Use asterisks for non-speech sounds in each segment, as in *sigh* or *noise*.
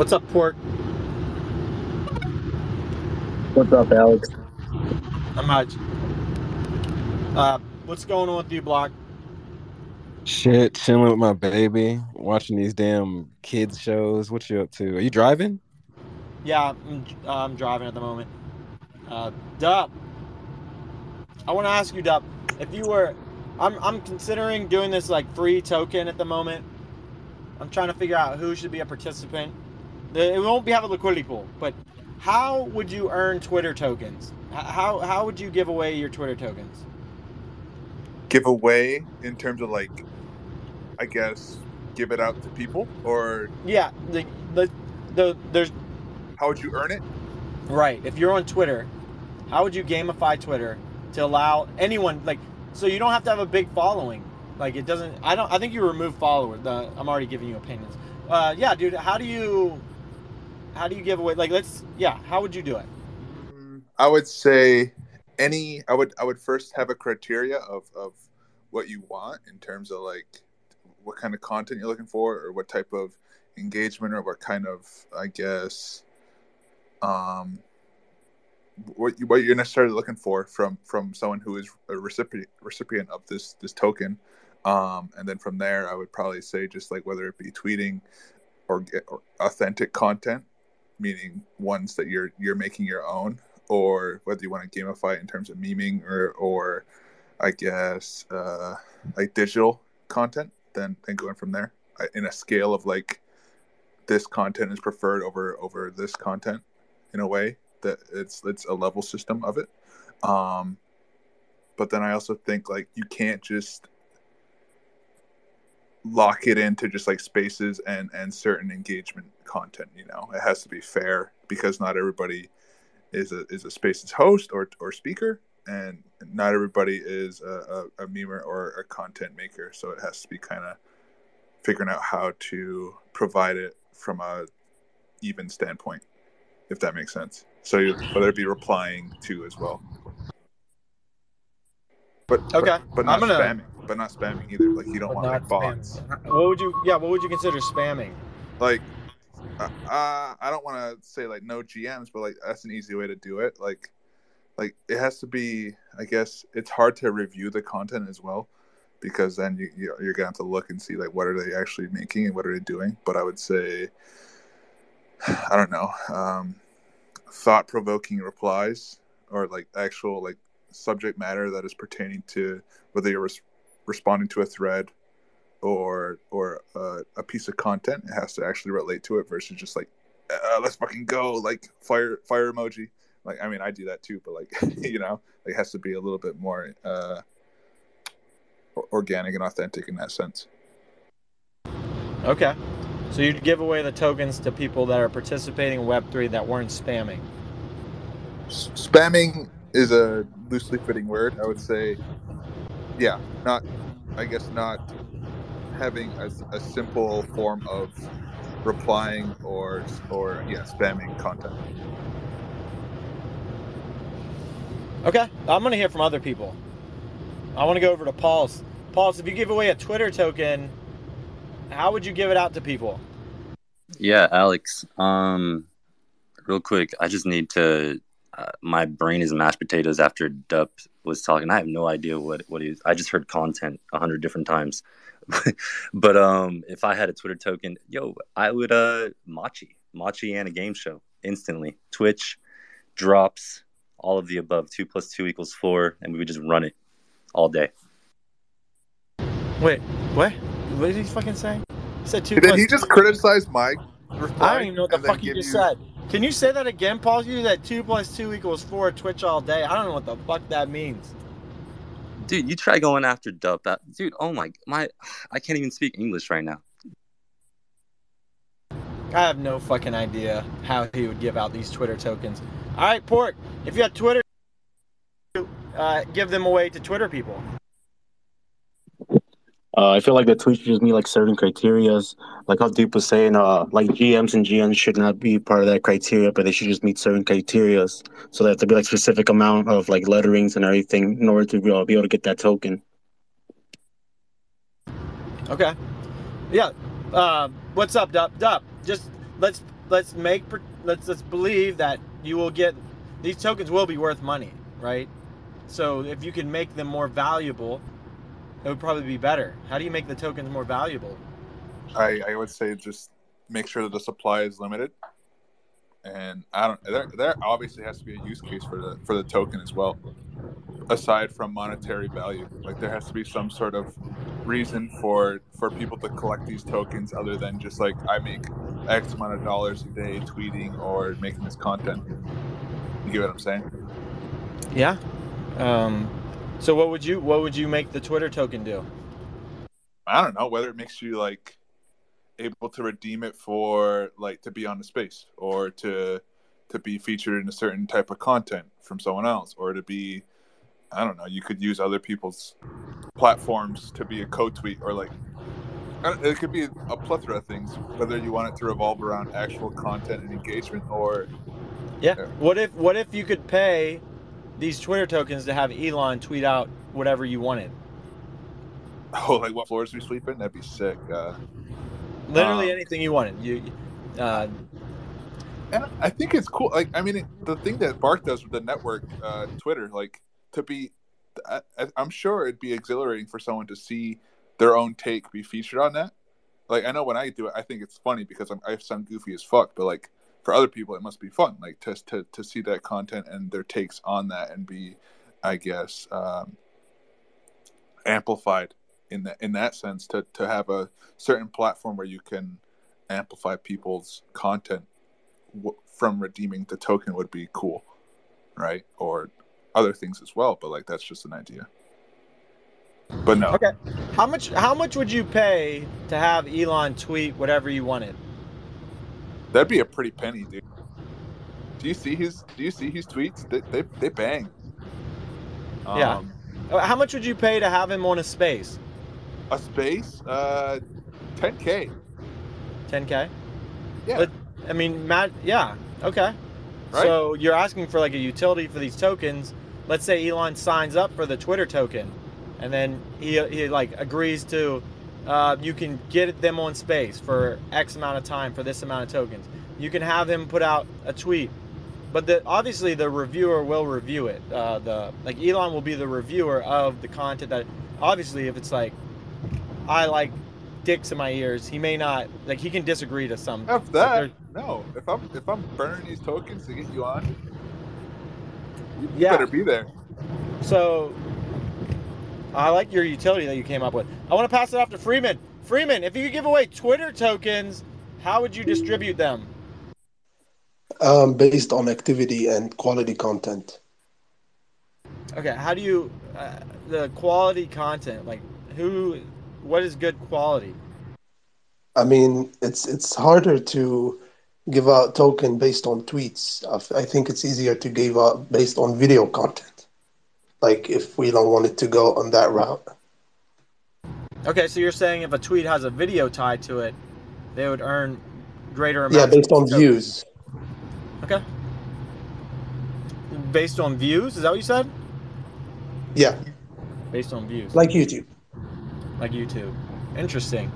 What's up, Pork? What's up, Alex? Not much. Uh, what's going on with you, Block? Shit, chilling with my baby, watching these damn kids shows. What you up to? Are you driving? Yeah, I'm, I'm driving at the moment. Uh, Dub, I want to ask you, Dub, if you were, I'm, I'm considering doing this like free token at the moment. I'm trying to figure out who should be a participant. It won't be have a liquidity pool, but how would you earn Twitter tokens? How how would you give away your Twitter tokens? Give away in terms of like, I guess, give it out to people, or Yeah, the the, the there's how would you earn it? Right. If you're on Twitter, how would you gamify Twitter to allow anyone like so you don't have to have a big following. Like it doesn't I don't I think you remove followers. The, I'm already giving you opinions. Uh yeah, dude, how do you how do you give away like let's yeah, how would you do it? I would say any. I would. I would first have a criteria of of what you want in terms of like what kind of content you're looking for, or what type of engagement, or what kind of I guess um what you, what you're necessarily looking for from from someone who is a recipient recipient of this this token. Um, and then from there, I would probably say just like whether it be tweeting or, or authentic content, meaning ones that you're you're making your own, or whether you want to gamify in terms of memeing or or I guess uh, like digital content, then then going from there in a scale of like this content is preferred over over this content in a way that it's it's a level system of it. Um, but then I also think like you can't just lock it into just like spaces and and certain engagement content you know? It has to be fair because not everybody is a is a spaces host or or speaker and not everybody is a, a, a memer or a content maker. So it has to be kind of figuring out how to provide it from a even standpoint if that makes sense. So you, whether it be replying to as well. But Okay. but, but not I'm gonna- spamming but not spamming either like you don't But want like bots What would you yeah, what would you consider spamming? like uh, uh, I don't want to say like no GMs, but like that's an easy way to do it. Like, like it has to be. I guess it's hard to review the content as well, because then you you- you're gonna have to look and see like what are they actually making and what are they doing. But I would say, *sighs* I don't know, um, thought provoking replies or like actual like subject matter that is pertaining to whether you're responding to a thread or or uh, a piece of content it has to actually relate to it versus just like uh, let's fucking go like fire fire emoji like i mean i do that too but like *laughs* you know it has to be a little bit more uh organic and authentic in that sense Okay. So you'd give away the tokens to people that are participating in Web3 that weren't spamming. Spamming is a loosely fitting word i would say yeah not i guess not having a, a simple form of replying or or yeah spamming content Okay. I'm gonna hear from other people. I want to go over to Paul's. Paul's, if you give away a Twitter token, how would you give it out to people? Yeah, Alex. Um, real quick, I just need to. Uh, my brain is mashed potatoes after Dup was talking. I have no idea what what he is. I just heard content a hundred different times. *laughs* but um, if I had a Twitter token, yo, I would uh Machi, Machi, and a game show instantly. Twitch drops all of the above. Two plus two equals four, and we would just run it all day. Wait, what? What did he fucking say? He said two. did plus- he just criticize Mike? I don't even know what the and then fuck you just said. Can you say that again, Paul? You that two plus two equals four Twitch all day. I don't know what the fuck that means. Dude, you try going after Dup. That dude. Oh my my, I can't even speak English right now. I have no fucking idea how he would give out these Twitter tokens. All right, Pork, if you have Twitter, uh, give them away to Twitter people. Uh, I feel like the tweets just meet like certain criterias, like how Deep was saying. Uh, like GMs and GMs should not be part of that criteria, but they should just meet certain criterias. So that to be like specific amount of like letterings and everything in order to uh, be able to get that token. Okay. Yeah. Uh, what's up, Dup? Dup. Just let's let's make let's let's believe that you will get these tokens will be worth money, right? So if you can make them more valuable, it would probably be better. How do you make the tokens more valuable? I, I would say just make sure that the supply is limited, and I don't. There, there obviously has to be a use case for the for the token as well, aside from monetary value. Like there has to be some sort of reason for for people to collect these tokens other than just like I make X amount of dollars a day tweeting or making this content. You get what I'm saying? Yeah. Um, so what would you what would you make the Twitter token do? I don't know whether it makes you like able to redeem it for like to be on the space or to to be featured in a certain type of content from someone else or to be I don't know, you could use other people's platforms to be a co-tweet or like it could be a plethora of things whether you want it to revolve around actual content and engagement or Yeah. Yeah. What if what if you could pay these Twitter tokens to have Elon tweet out whatever you wanted? oh like what floors we sleep in that'd be sick uh Literally Um, anything you wanted. You uh, And I think it's cool. Like, I mean, it, the thing that Bark does with the network, uh, Twitter, like to be, I, I'm sure it'd be exhilarating for someone to see their own take be featured on that. Like, I know when I do it, I think it's funny because I'm, I sound goofy as fuck, but like for other people, it must be fun, like to to to see that content and their takes on that and be, I guess, um, amplified in that in that sense. To to have a certain platform where you can amplify people's content w- from redeeming the token would be cool, right? Or other things as well, but like that's just an idea. But no, Okay. How much how much would you pay to have Elon tweet whatever you wanted? That'd be a pretty penny, dude. Do you see his Do you see his tweets? They they, they bang. Yeah. Um, Uh, How much would you pay to have him on a space? a space, uh, 10k. 10k? Yeah. But I mean, Matt, yeah. Okay. Right. So you're asking for like a utility for these tokens. Let's say Elon signs up for the Twitter token, and then he he like agrees to, uh, you can get them on space for X amount of time for this amount of tokens. You can have him put out a tweet, but the obviously the reviewer will review it. Uh, the like Elon will be the reviewer of the content that obviously if it's like, I like dicks in my ears, he may not like he can disagree to some. F that. No, if I'm if I'm burning these tokens to get you on, you Yeah. better be there. So I like your utility that you came up with. I want to pass it off to Freeman. Freeman, if you could give away Twitter tokens, how would you distribute them? um, based on activity and quality content. Okay, how do you uh, the quality content? Like who what is good quality? I mean, it's it's harder to give out token based on tweets. I think it's easier to give out based on video content. Like if we don't want it to go on that route. Okay, so you're saying if a tweet has a video tied to it, they would earn greater amounts Yeah, based on tokens. views. Okay. Based on views, is that what you said? Yeah, Based on views. like YouTube. like YouTube. Interesting.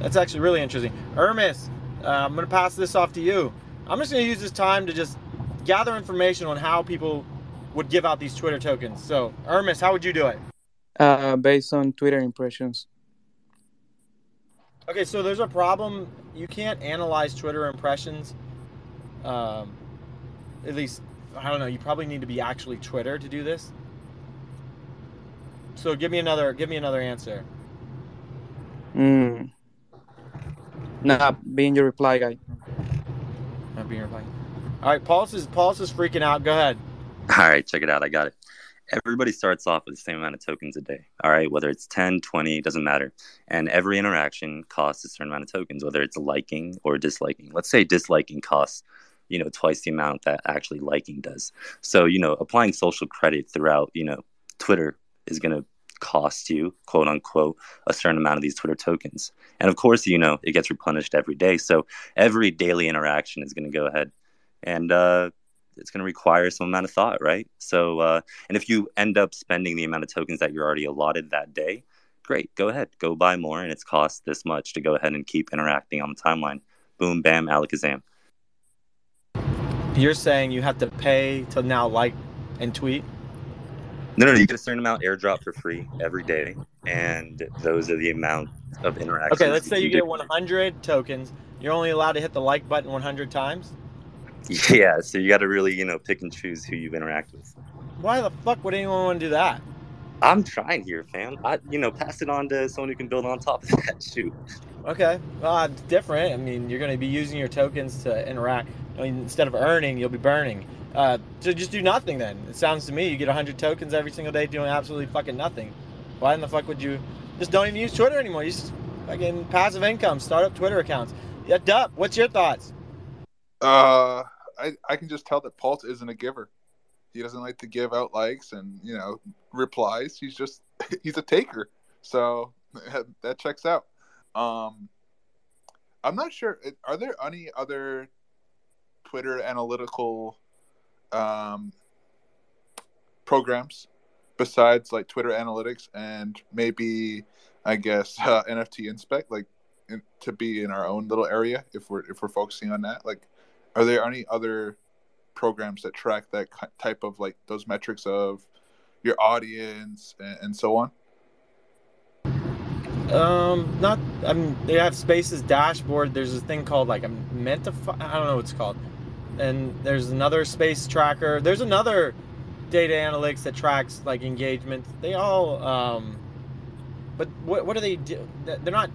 That's actually really interesting. Ermis, uh, I'm going to pass this off to you. I'm just going to use this time to just gather information on how people would give out these Twitter tokens. So, Ermis, how would you do it? Uh, based on Twitter impressions. Okay, so there's a problem. You can't analyze Twitter impressions. Um, at least, I don't know. You probably need to be actually Twitter to do this. So give me another. Give me another answer. Hmm. Nah, being your reply guy. Not being your reply. All right, Paulus is Paulus is freaking out. Go ahead. *laughs* All right, check it out. I got it. Everybody starts off with the same amount of tokens a day. All right, whether it's 10, 20, doesn't matter. And every interaction costs a certain amount of tokens, whether it's liking or disliking. Let's say disliking costs, you know, twice the amount that actually liking does. So, you know, applying social credit throughout, you know, Twitter is going to cost you, quote unquote, a certain amount of these Twitter tokens. And of course, you know, it gets replenished every day. So every daily interaction is going to go ahead and, uh, it's going to require some amount of thought, right? So, uh, and if you end up spending the amount of tokens that you're already allotted that day, great, go ahead, go buy more, and it's cost this much to go ahead and keep interacting on the timeline. Boom, bam, alakazam. You're saying you have to pay to now like and tweet? No, no, you get a certain amount airdrop for free every day, and those are the amount of interactions. Okay, let's say you do. get 100 tokens. You're only allowed to hit the like button 100 times. *laughs* Yeah, so you got to really, you know, pick and choose who you interact with. Why the fuck would anyone want to do that? I'm trying here, fam. I, you know, pass it on to someone who can build on top of *laughs* that. Shoot. Okay, well, it's different. I mean, you're going to be using your tokens to interact. I mean, instead of earning, you'll be burning. Uh, so just do nothing then. It sounds to me you get 100 tokens every single day doing absolutely fucking nothing. Why in the fuck would you just don't even use Twitter anymore? You just fucking passive income, start up Twitter accounts. Yeah, Dup, what's your thoughts? Uh, I I can just tell that Pulse isn't a giver. He doesn't like to give out likes and you know replies. He's just *laughs* he's a taker. So *laughs* that checks out. Um, I'm not sure. Are there any other Twitter analytical um, programs besides like Twitter Analytics and maybe I guess *laughs* uh, NFT Inspect, like in, to be in our own little area if we're if we're focusing on that. Like, are there any other programs that track that type of like those metrics of your audience and, and so on? Um, not. I mean, they have Spaces dashboard. There's a thing called like a Mentify. I don't know what it's called. And there's another space tracker. There's another data analytics that tracks like engagement. They all. Um, but what what do they do? They're not.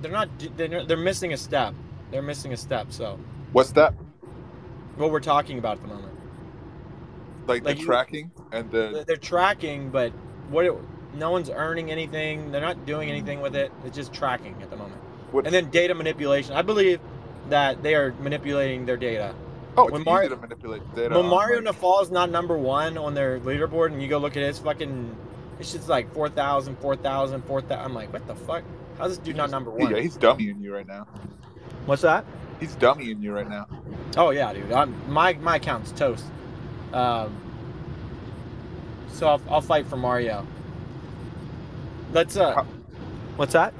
They're not. They're, they're missing a step. They're missing a step. So. What's that? What we're talking about at the moment. Like, like the you, tracking and the. They're tracking, but what? It, no one's earning anything. They're not doing anything with it. It's just tracking at the moment. What? And then data manipulation. I believe that they are manipulating their data. Oh, it's when Mario, to manipulate data. When Mario like... Nawfal is not number one on their leaderboard, and you go look at his fucking, it's just like 4,000, 4,000, 4,000. I'm like, what the fuck? How's this dude not number one? Yeah, he's dummying you right now. What's that? He's dummying you right now. Oh yeah, dude. I'm, my my account's toast. Um, so I'll, I'll fight for Mario. Let's uh, what's that?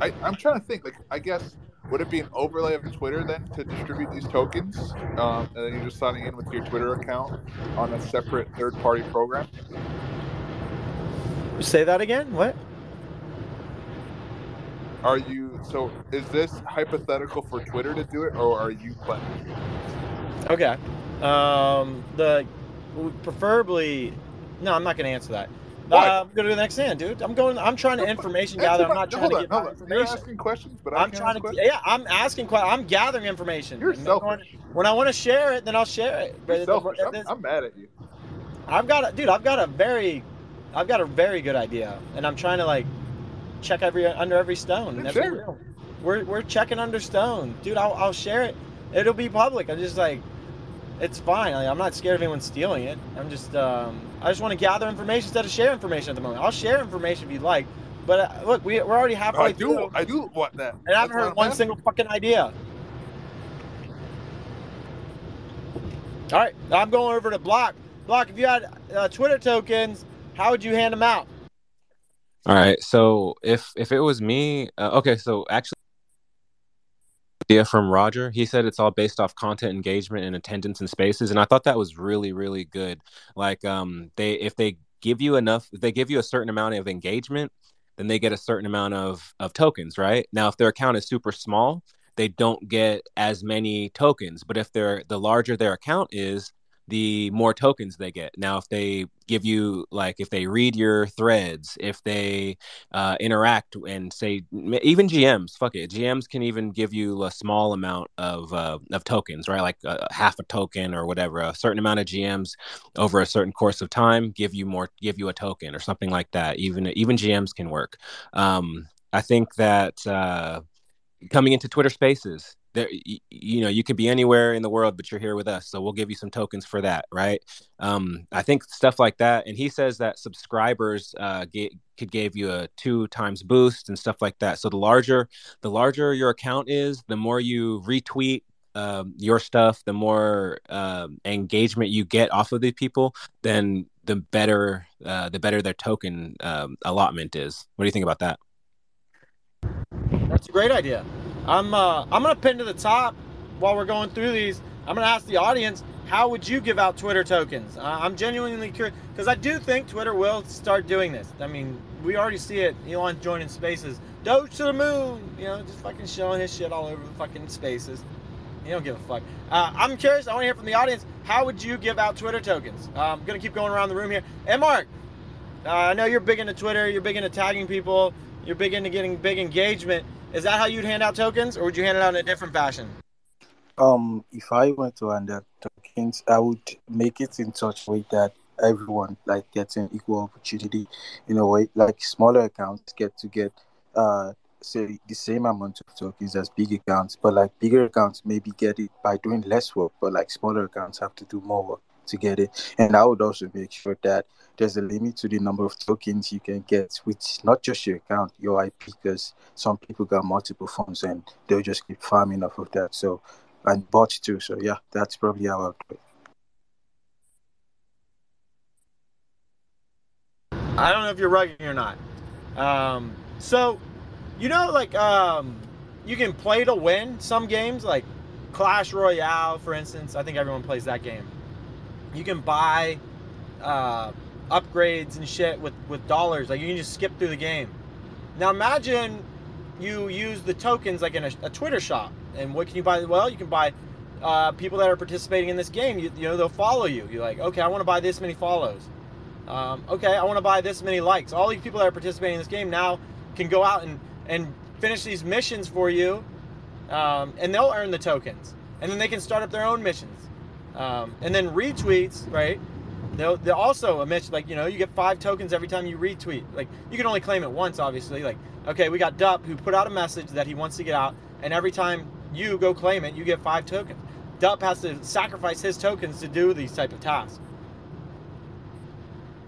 I, I'm trying to think. Like, I guess would it be an overlay of Twitter then to distribute these tokens, um, and then you're just signing in with your Twitter account on a separate third-party program? Say that again. What? Are you so? Is this hypothetical for Twitter to do it, or are you planning? Okay. Um, the preferably. No, I'm not going to answer that. Uh, I'm going to the next hand, dude. I'm going. I'm trying to information gather. I'm not trying to get on, information. You're asking questions, but I am trying to. Questions. Yeah, I'm asking. I'm gathering information. You're selfish. When I want to share it, then I'll share it. You're selfish. I'm, I'm mad at you. I've got a dude. I've got a very, I've got a very good idea, and I'm trying to like check every under every stone. That's sure. We're we're checking under stone, dude. I'll I'll share it. It'll be public. I'm just like, it's fine. Like, I'm not scared of anyone stealing it. I'm just um, I just want to gather information instead of share information at the moment. I'll share information if you'd like. But uh, look, we, we're already halfway I do. Through, I do want that. And I haven't heard one single fucking idea. All right, I'm going over to Block. Block, if you had uh, Twitter tokens, how would you hand them out? All right. So if if it was me, uh, okay. So actually, idea from Roger. He said it's all based off content engagement and attendance in spaces, and I thought that was really really good. Like um, they if they give you enough, if they give you a certain amount of engagement, then they get a certain amount of of tokens. Right now, if their account is super small, they don't get as many tokens. But if they're the larger their account is, the more tokens they get. Now, if they give you like if they read your threads, if they uh, interact and say even GMs, fuck it, GMs can even give you a small amount of uh, of tokens, right? Like uh, half a token or whatever. A certain amount of GMs over a certain course of time give you more, give you a token or something like that. Even even GMs can work. Um, I think that uh, coming into Twitter Spaces there you know you could be anywhere in the world but you're here with us so we'll give you some tokens for that right? Um, i think stuff like that and he says that subscribers uh, get, could give you a two times boost and stuff like that. So the larger the larger your account is the more you retweet um, your stuff the more um, engagement you get off of these people then the better uh, the better their token um, allotment is. What do you think about that? That's a great idea I'm uh, I'm gonna pin to the top while we're going through these. I'm gonna ask the audience, how would you give out Twitter tokens? Uh, I'm genuinely curious because I do think Twitter will start doing this. I mean, we already see it. Elon joining Spaces, Doge to the moon. You know, just fucking showing his shit all over the fucking Spaces. You don't give a fuck. Uh, I'm curious. I want to hear from the audience. How would you give out Twitter tokens? Uh, I'm gonna keep going around the room here. And Mark, uh, I know you're big into Twitter. You're big into tagging people. You're big into getting big engagement. Is that how you'd hand out tokens, or would you hand it out in a different fashion? Um, if I went to hand out tokens, I would make it in such a way that everyone like gets an equal opportunity. In a way, like smaller accounts get to get uh say the same amount of tokens as big accounts, but like bigger accounts maybe get it by doing less work, but like smaller accounts have to do more work to get it. And I would also make sure that there's a limit to the number of tokens you can get with not just your account, your IP, because some people got multiple phones and they'll just keep farming off of that. So and bots too. So yeah, that's probably how I would do it. I don't know if you're right or not. Um, so, you know, like um, you can play to win some games, like Clash Royale, for instance. I think everyone plays that game. You can buy uh, upgrades and shit with with dollars. Like you can just skip through the game. Now imagine you use the tokens like in a, a Twitter shop. And what can you buy? Well, you can buy uh, people that are participating in this game. You, you know, they'll follow you. You're like, okay, I want to buy this many follows. Um, okay, I want to buy this many likes. All these people that are participating in this game now can go out and, and finish these missions for you, um, and they'll earn the tokens. And then they can start up their own missions. Um, and then retweets, right? They'll, they'll also emit, like, you know, you get five tokens every time you retweet. Like, you can only claim it once, obviously. Like, okay, we got Dup who put out a message that he wants to get out, and every time you go claim it, you get five tokens. Dup has to sacrifice his tokens to do these type of tasks.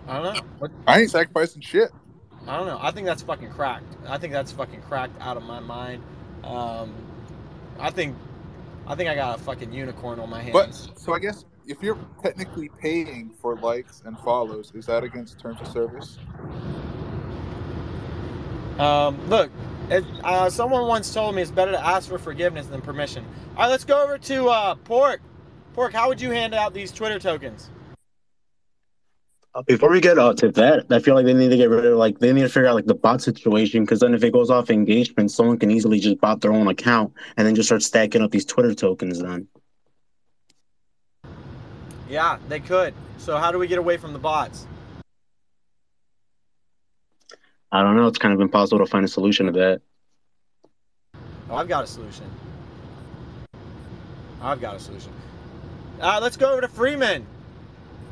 I don't know. What, I ain't sacrificing shit. I don't know. I think that's fucking cracked. I think that's fucking cracked out of my mind. Um, I think, I think I got a fucking unicorn on my hands. But so I guess if you're technically paying for likes and follows, is that against terms of service? Um, look, it, uh, someone once told me it's better to ask for forgiveness than permission. All right, let's go over to uh, Pork. Pork, how would you hand out these Twitter tokens? Before we get uh, to that, I feel like they need to get rid of like they need to figure out like the bot situation because then if it goes off engagement, someone can easily just bot their own account and then just start stacking up these Twitter tokens. Then Yeah, they could. So how do we get away from the bots? I don't know. It's kind of impossible to find a solution to that. Oh, I've got a solution. I've got a solution. Uh, let's go over to Freeman.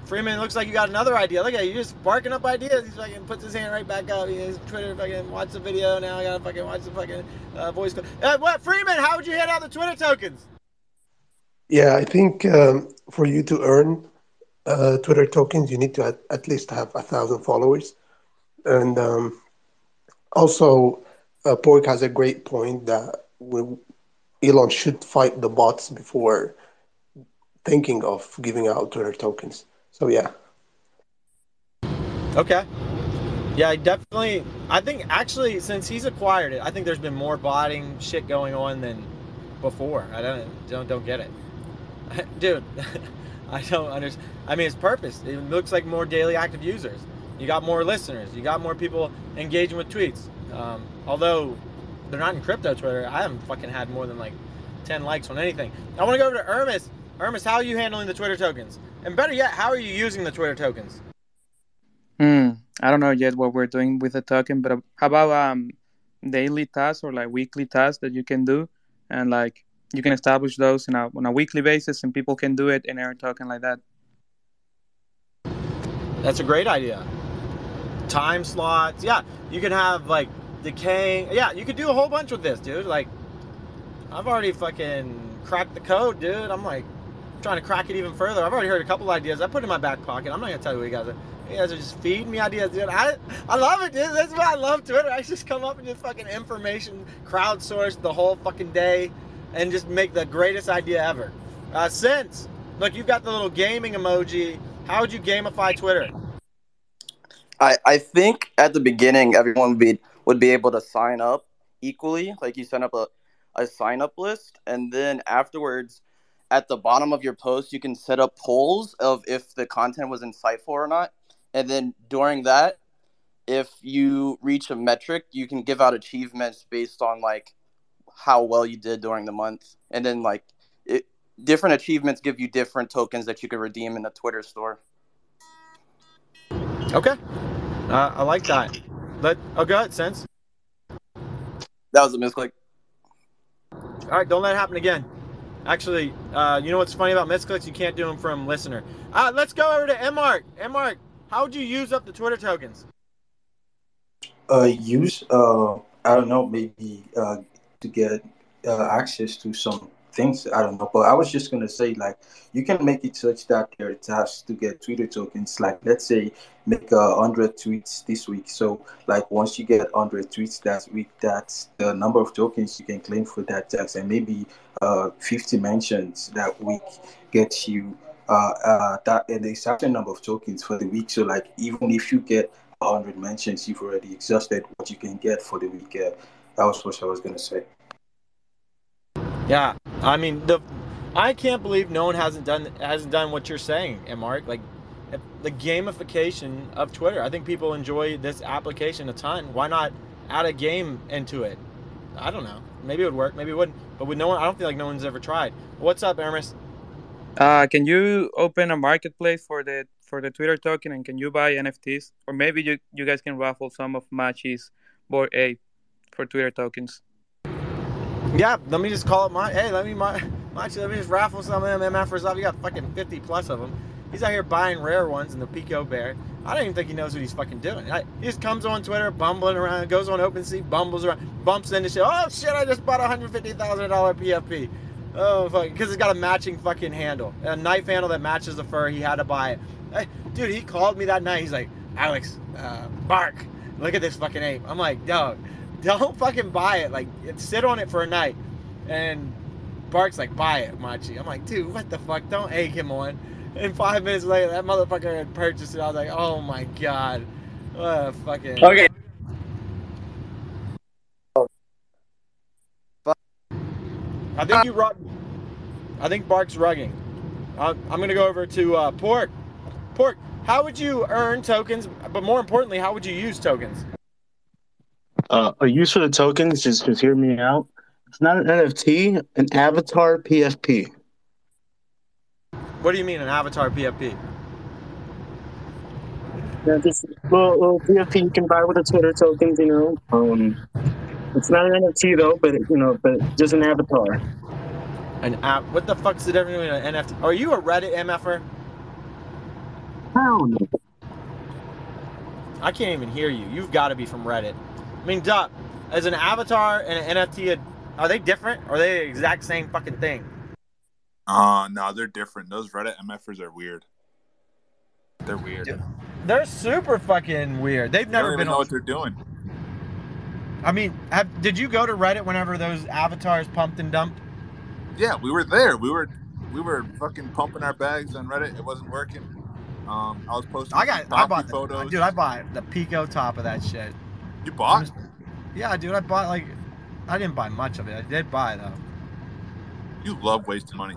Freeman looks like you got another idea. Look at you, just barking up ideas. He's fucking puts his hand right back up. He's Twitter fucking watch the video now. I gotta fucking watch the fucking uh, voice. call. Uh, what Freeman? How would you hand out the Twitter tokens? Yeah, I think um, for you to earn uh, Twitter tokens, you need to at, at least have a thousand followers. And um, also, uh, Pork has a great point that we, Elon should fight the bots before thinking of giving out Twitter tokens. So yeah, Okay. Yeah, I definitely. I think actually, since he's acquired it, I think there's been more botting shit going on than before. I don't don't don't get it, *laughs* dude. *laughs* I don't understand. I mean, it's purpose. It looks like more daily active users. You got more listeners. You got more people engaging with tweets. Um, although they're not in crypto Twitter, I haven't fucking had more than like ten likes on anything. I want to go over to Ermis. Ermis, how are you handling the Twitter tokens? And better yet, how are you using the Twitter tokens? Hmm. I don't know yet what we're doing with the token, but how about um daily tasks or like weekly tasks that you can do, and like you can establish those in a, on a weekly basis, and people can do it and earn token like that. That's a great idea. Time slots. Yeah, you can have like decaying. Yeah, you could do a whole bunch with this, dude. Like, I've already fucking cracked the code, dude. I'm like trying to crack it even further. I've already heard a couple ideas. I put in my back pocket. I'm not gonna tell you what you guys are. You guys are just feeding me ideas, dude. I, I love it, dude. That's why I love Twitter. I just come up and just fucking information, crowdsource the whole fucking day, and just make the greatest idea ever. Uh, since look, you've got the little gaming emoji. How would you gamify Twitter? I, I think at the beginning everyone would be would be able to sign up equally. Like you sign up a, a sign up list and then afterwards at the bottom of your post, you can set up polls of if the content was insightful or not. And then during that, if you reach a metric, you can give out achievements based on like how well you did during the month. And then like it, different achievements give you different tokens that you can redeem in the Twitter store. Okay. Uh, I like that. Let oh go ahead, sense. That was a misclick. All right, don't let it happen again. Actually, uh, you know what's funny about misclicks? You can't do them from listener. Uh, let's go over to Mmark. Mmark, how would you use up the Twitter tokens? Uh, use uh, I don't know, maybe uh, to get uh, access to some things. I don't know, but I was just gonna say like you can make it such that there tasks to get Twitter tokens. Like let's say make a hundred tweets this week. So like once you get hundred tweets that week, that's the number of tokens you can claim for that task, and maybe uh, fifty mentions that week gets you uh, uh, that and a certain number of tokens for the week. So like even if you get hundred mentions, you've already exhausted what you can get for the week. Uh, that was what I was gonna say. Yeah, I mean the, I can't believe no one hasn't done hasn't done what you're saying, Mark. Like, the gamification of Twitter. I think people enjoy this application a ton. Why not add a game into it? I don't know. Maybe it would work. Maybe it wouldn't. But with no one, I don't feel like no one's ever tried. What's up, Aramis? Uh, can you open a marketplace for the for the Twitter token, and can you buy NFTs? Or maybe you you guys can raffle some of Machi's Bored Ape for Twitter tokens. Yeah, let me just call it my. Hey, let me my. Let me just raffle some of them MFers off. You got fucking 50 plus of them. He's out here buying rare ones in the Pico Bear. I don't even think he knows what he's fucking doing. I, he just comes on Twitter, bumbling around, goes on OpenSea, bumbles around, bumps into shit. Oh shit! I just bought a hundred fifty thousand dollar PFP. Oh fuck! Because it's got a matching fucking handle, a knife handle that matches the fur. He had to buy it. Hey, dude, he called me that night. He's like, Alex, uh, bark. Look at this fucking ape. I'm like, dog don't fucking buy it. Like, sit on it for a night. And Bark's like, buy it, Machi. I'm like, dude, what the fuck? Don't egg him on. And five minutes later, that motherfucker had purchased it. I was like, oh my god. What a fucking. Okay. I think you rug. I think Bark's rugging. Uh, I'm gonna go over to uh, Pork. Pork, how would you earn tokens? But more importantly, how would you use tokens? Uh, a use for the tokens, just, just hear me out. It's not an NFT, an avatar PFP. What do you mean, an avatar PFP? Yeah, just little, little PFP you can buy with the Twitter tokens, you know. Um, it's not an NFT though, but you know, but just an avatar. An app? What the fuck's the difference between an NFT? Are you a Reddit MFer? Hell no. I can't even hear you. You've got to be from Reddit. I mean, duh. As an avatar and an NFT, are they different? Or are they the exact same fucking thing? Uh no, they're different. Those Reddit MFers are weird. They're weird. They're super fucking weird. They've They never don't even been know on. what they're doing. I mean, have, did you go to Reddit whenever those avatars pumped and dumped? Yeah, we were there. We were we were fucking pumping our bags on Reddit. It wasn't working. Um, I was posting I got, I bought, the, photos. dude, I bought the Pico top of that shit. You bought? Yeah, dude, I bought like, I didn't buy much of it. I did buy though. You love wasting money.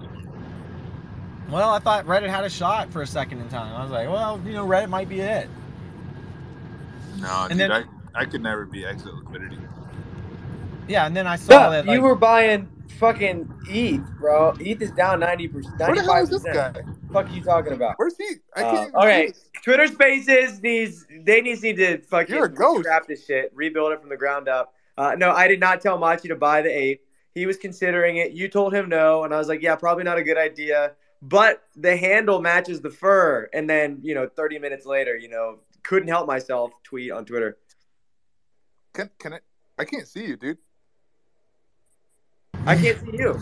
Well, I thought Reddit had a shot for a second in time. I was like, well, you know, Reddit might be it. No, And dude, then- I, I could never be exit liquidity. Yeah, and then I saw Duh, that you like, were buying fucking ETH, bro. ETH is down 90%, Where the hell 95%. is this guy? Fuck are you talking about? Where's he? I Uh, can't even okay, see this. Twitter Spaces needs they need need to fucking You're a ghost. scrap this shit, rebuild it from the ground up. Uh, no, I did not tell Machi to buy the ape. He was considering it. You told him no, and I was like, yeah, probably not a good idea. But the handle matches the fur, and then you know, 30 minutes later, you know, couldn't help myself. Tweet on Twitter. Can can it? I can't see you, dude. I can't see you.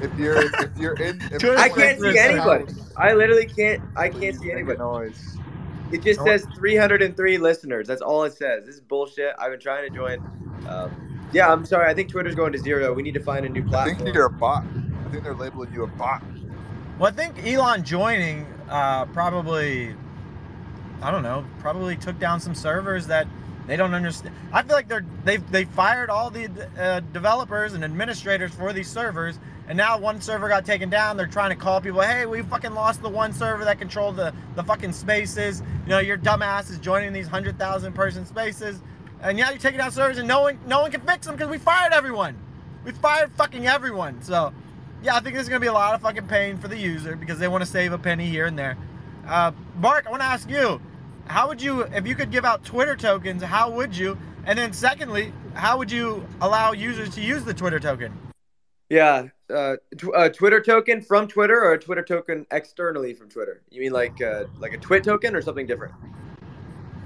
If you're if you're in, if I you're can't see anybody. house, I literally can't. I can't see anybody. Noise. It just No. says 303 listeners. That's all it says. This is bullshit. I've been trying to join. Um, yeah, I'm sorry. I think Twitter's going to zero. We need to find a new platform. I platform. think you're a bot. I think they're labeling you a bot. well, I think Elon joining uh, probably, I don't know, probably took down some servers that they don't understand. I feel like they're they've they fired all the uh, developers and administrators for these servers, And now one server got taken down. They're trying to call people, hey, we fucking lost the one server that controlled the, the fucking spaces. You know, your dumbass is joining these 100,000 person spaces. And now you're taking down servers and no one, no one can fix them because we fired everyone. We fired fucking everyone. So, yeah, I think there's going to be a lot of fucking pain for the user because they want to save a penny here and there. Uh, Mark, I want to ask you, how would you, if you could give out Twitter tokens, how would you? And then secondly, how would you allow users to use the Twitter token? Yeah, uh, tw- a Twitter token from Twitter or a Twitter token externally from Twitter? You mean like uh, like a Twit token or something different?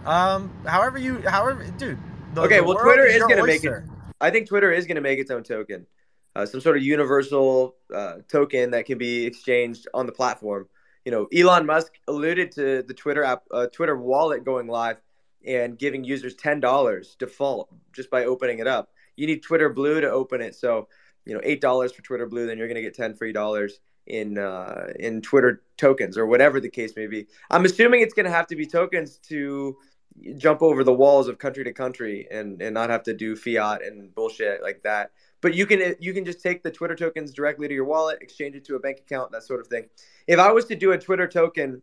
Um, however you, however, dude. The, okay, the well, Twitter is your going to make it. I think Twitter is going to make its own token, uh, some sort of universal uh, token that can be exchanged on the platform. You know, Elon Musk alluded to the Twitter app, uh, Twitter wallet going live and giving users ten dollars default just by opening it up. You need Twitter Blue to open it, so you know eight dollars for Twitter Blue, then you're going to get ten free dollars in uh, in Twitter tokens or whatever the case may be. I'm assuming it's going to have to be tokens to jump over the walls of country to country and and not have to do fiat and bullshit like that. But you can you can just take the Twitter tokens directly to your wallet, exchange it to a bank account, that sort of thing. If I was to do a Twitter token,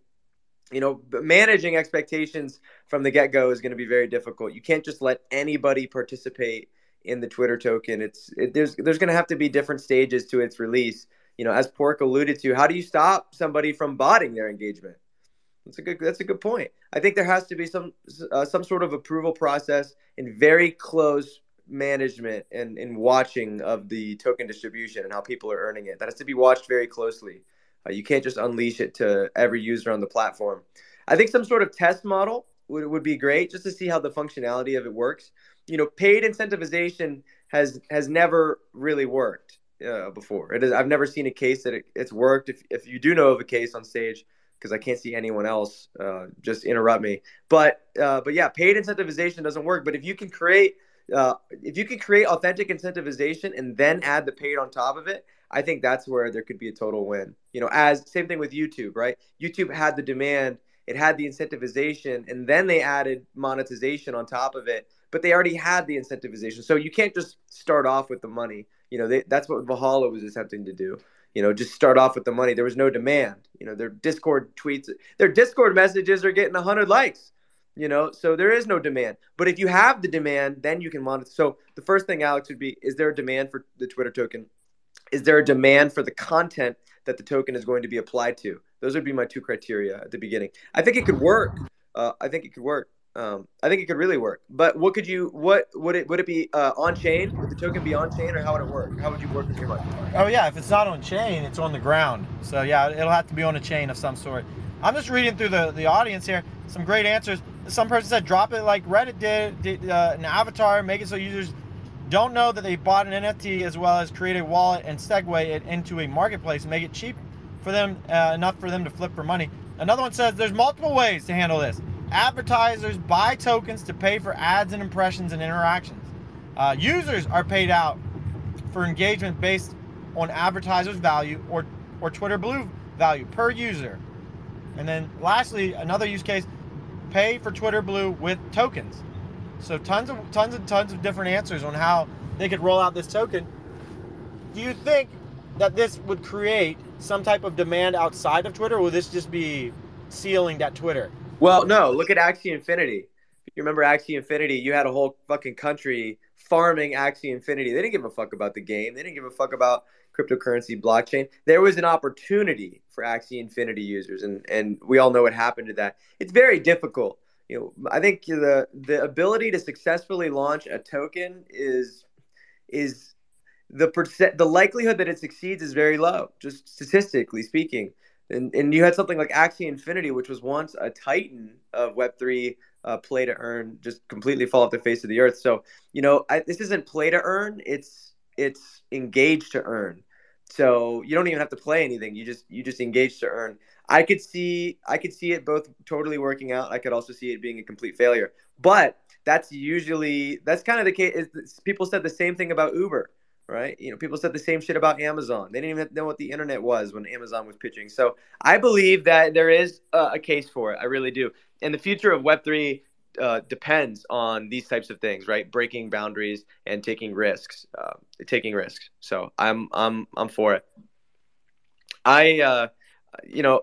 you know, managing expectations from the get go is going to be very difficult. You can't just let anybody participate in the Twitter token. It's it, there's there's going to have to be different stages to its release. You know, as Pork alluded to, how do you stop somebody from botting their engagement? That's a good. That's a good point. I think there has to be some uh, some sort of approval process and very close management and, and watching of the token distribution and how people are earning it. That has to be watched very closely. Uh, you can't just unleash it to every user on the platform. I think some sort of test model would, would be great just to see how the functionality of it works. You know, paid incentivization has has never really worked uh, before. It is. I've never seen a case that it, it's worked. If if you do know of a case on stage, because I can't see anyone else, uh, just interrupt me. But uh, but yeah, paid incentivization doesn't work. But if you can create uh, if you can create authentic incentivization and then add the paid on top of it, I think that's where there could be a total win. You know, as same thing with YouTube, right? YouTube had the demand, it had the incentivization, and then they added monetization on top of it. But they already had the incentivization, so you can't just start off with the money. You know, they, that's what Valhalla was attempting to do. You know, just start off with the money. There was no demand. You know, their Discord tweets, their Discord messages are getting 100 likes. You know so there is no demand. But if you have the demand then you can monitor so the first thing alex would be is there a demand for the twitter token? Is there a demand for the content that the token is going to be applied to? Those would be my two criteria at the beginning. I think it could work. Uh, i think it could work um, i think it could really work but what could you what would it would it be uh, on chain would the token be on chain or how would it work how would you work with your money Oh yeah, if it's not on chain, it's on the ground. So yeah, it'll have to be on a chain of some sort. I'm just reading through the, the audience here. Some great answers. Some person said drop it like Reddit did, did uh, an avatar, make it so users don't know that they bought an NFT as well as create a wallet and segue it into a marketplace make it cheap for them uh, enough for them to flip for money. Another one says there's multiple ways to handle this. Advertisers buy tokens to pay for ads and impressions and interactions. Uh, users are paid out for engagement based on advertisers' value or or Twitter Blue value per user. And then lastly, another use case, pay for Twitter Blue with tokens. So tons of tons and tons of different answers on how they could roll out this token. Do you think that this would create some type of demand outside of Twitter, or will this just be ceiling that Twitter? Well, no. Look at Axie Infinity. You remember Axie Infinity? You had a whole fucking country farming Axie Infinity. They didn't give a fuck about the game. They didn't give a fuck about cryptocurrency, blockchain. There was an opportunity for Axie Infinity users, and and we all know what happened to that. It's very difficult. You know, I think the the ability to successfully launch a token is is the percent the likelihood that it succeeds is very low, just statistically speaking. And, and you had something like Axie Infinity, which was once a titan of Web3 uh, play to earn, just completely fall off the face of the earth. So, you know, I, this isn't play to earn, it's it's engage to earn. So you don't even have to play anything. You just you just engage to earn. I could see I could see it both totally working out. I could also see it being a complete failure. But that's usually that's kind of the case. People said the same thing about Uber, right? You know, people said the same shit about Amazon. They didn't even know what the internet was when Amazon was pitching. So I believe that there is a, a case for it. I really do. And the future of Web three uh, depends on these types of things, right? Breaking boundaries and taking risks, uh, taking risks. So I'm I'm I'm for it. I uh, you know.